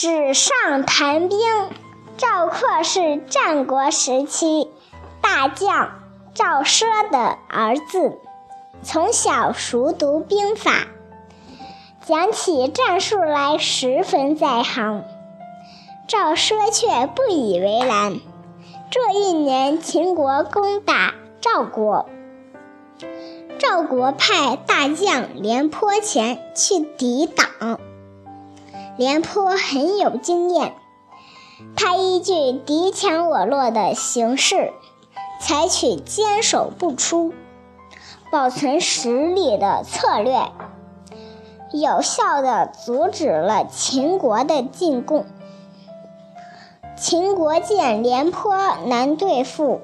纸上谈兵。赵括是战国时期大将赵奢的儿子，从小熟读兵法，讲起战术来十分在行。赵奢却不以为然。这一年，秦国攻打赵国，赵国派大将廉颇前去抵挡。廉颇很有经验。他依据敌强我弱的形势，采取坚守不出、保存实力的策略，有效地阻止了秦国的进攻。秦国见廉颇难对付，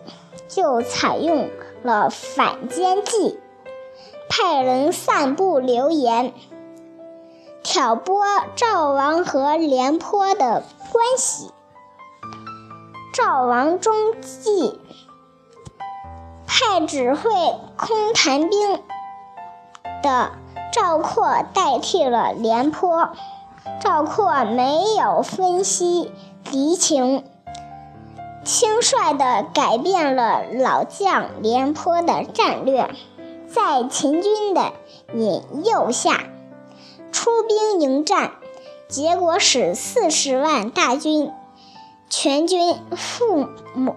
就采用了反间计，派人散布流言，挑拨赵王和廉颇的关系。赵王中计派指挥空谈兵的赵括代替了廉颇。赵括没有分析敌情，轻率地改变了老将廉颇的战略，在秦军的引诱下出兵迎战，结果使四十万大军。全军覆没。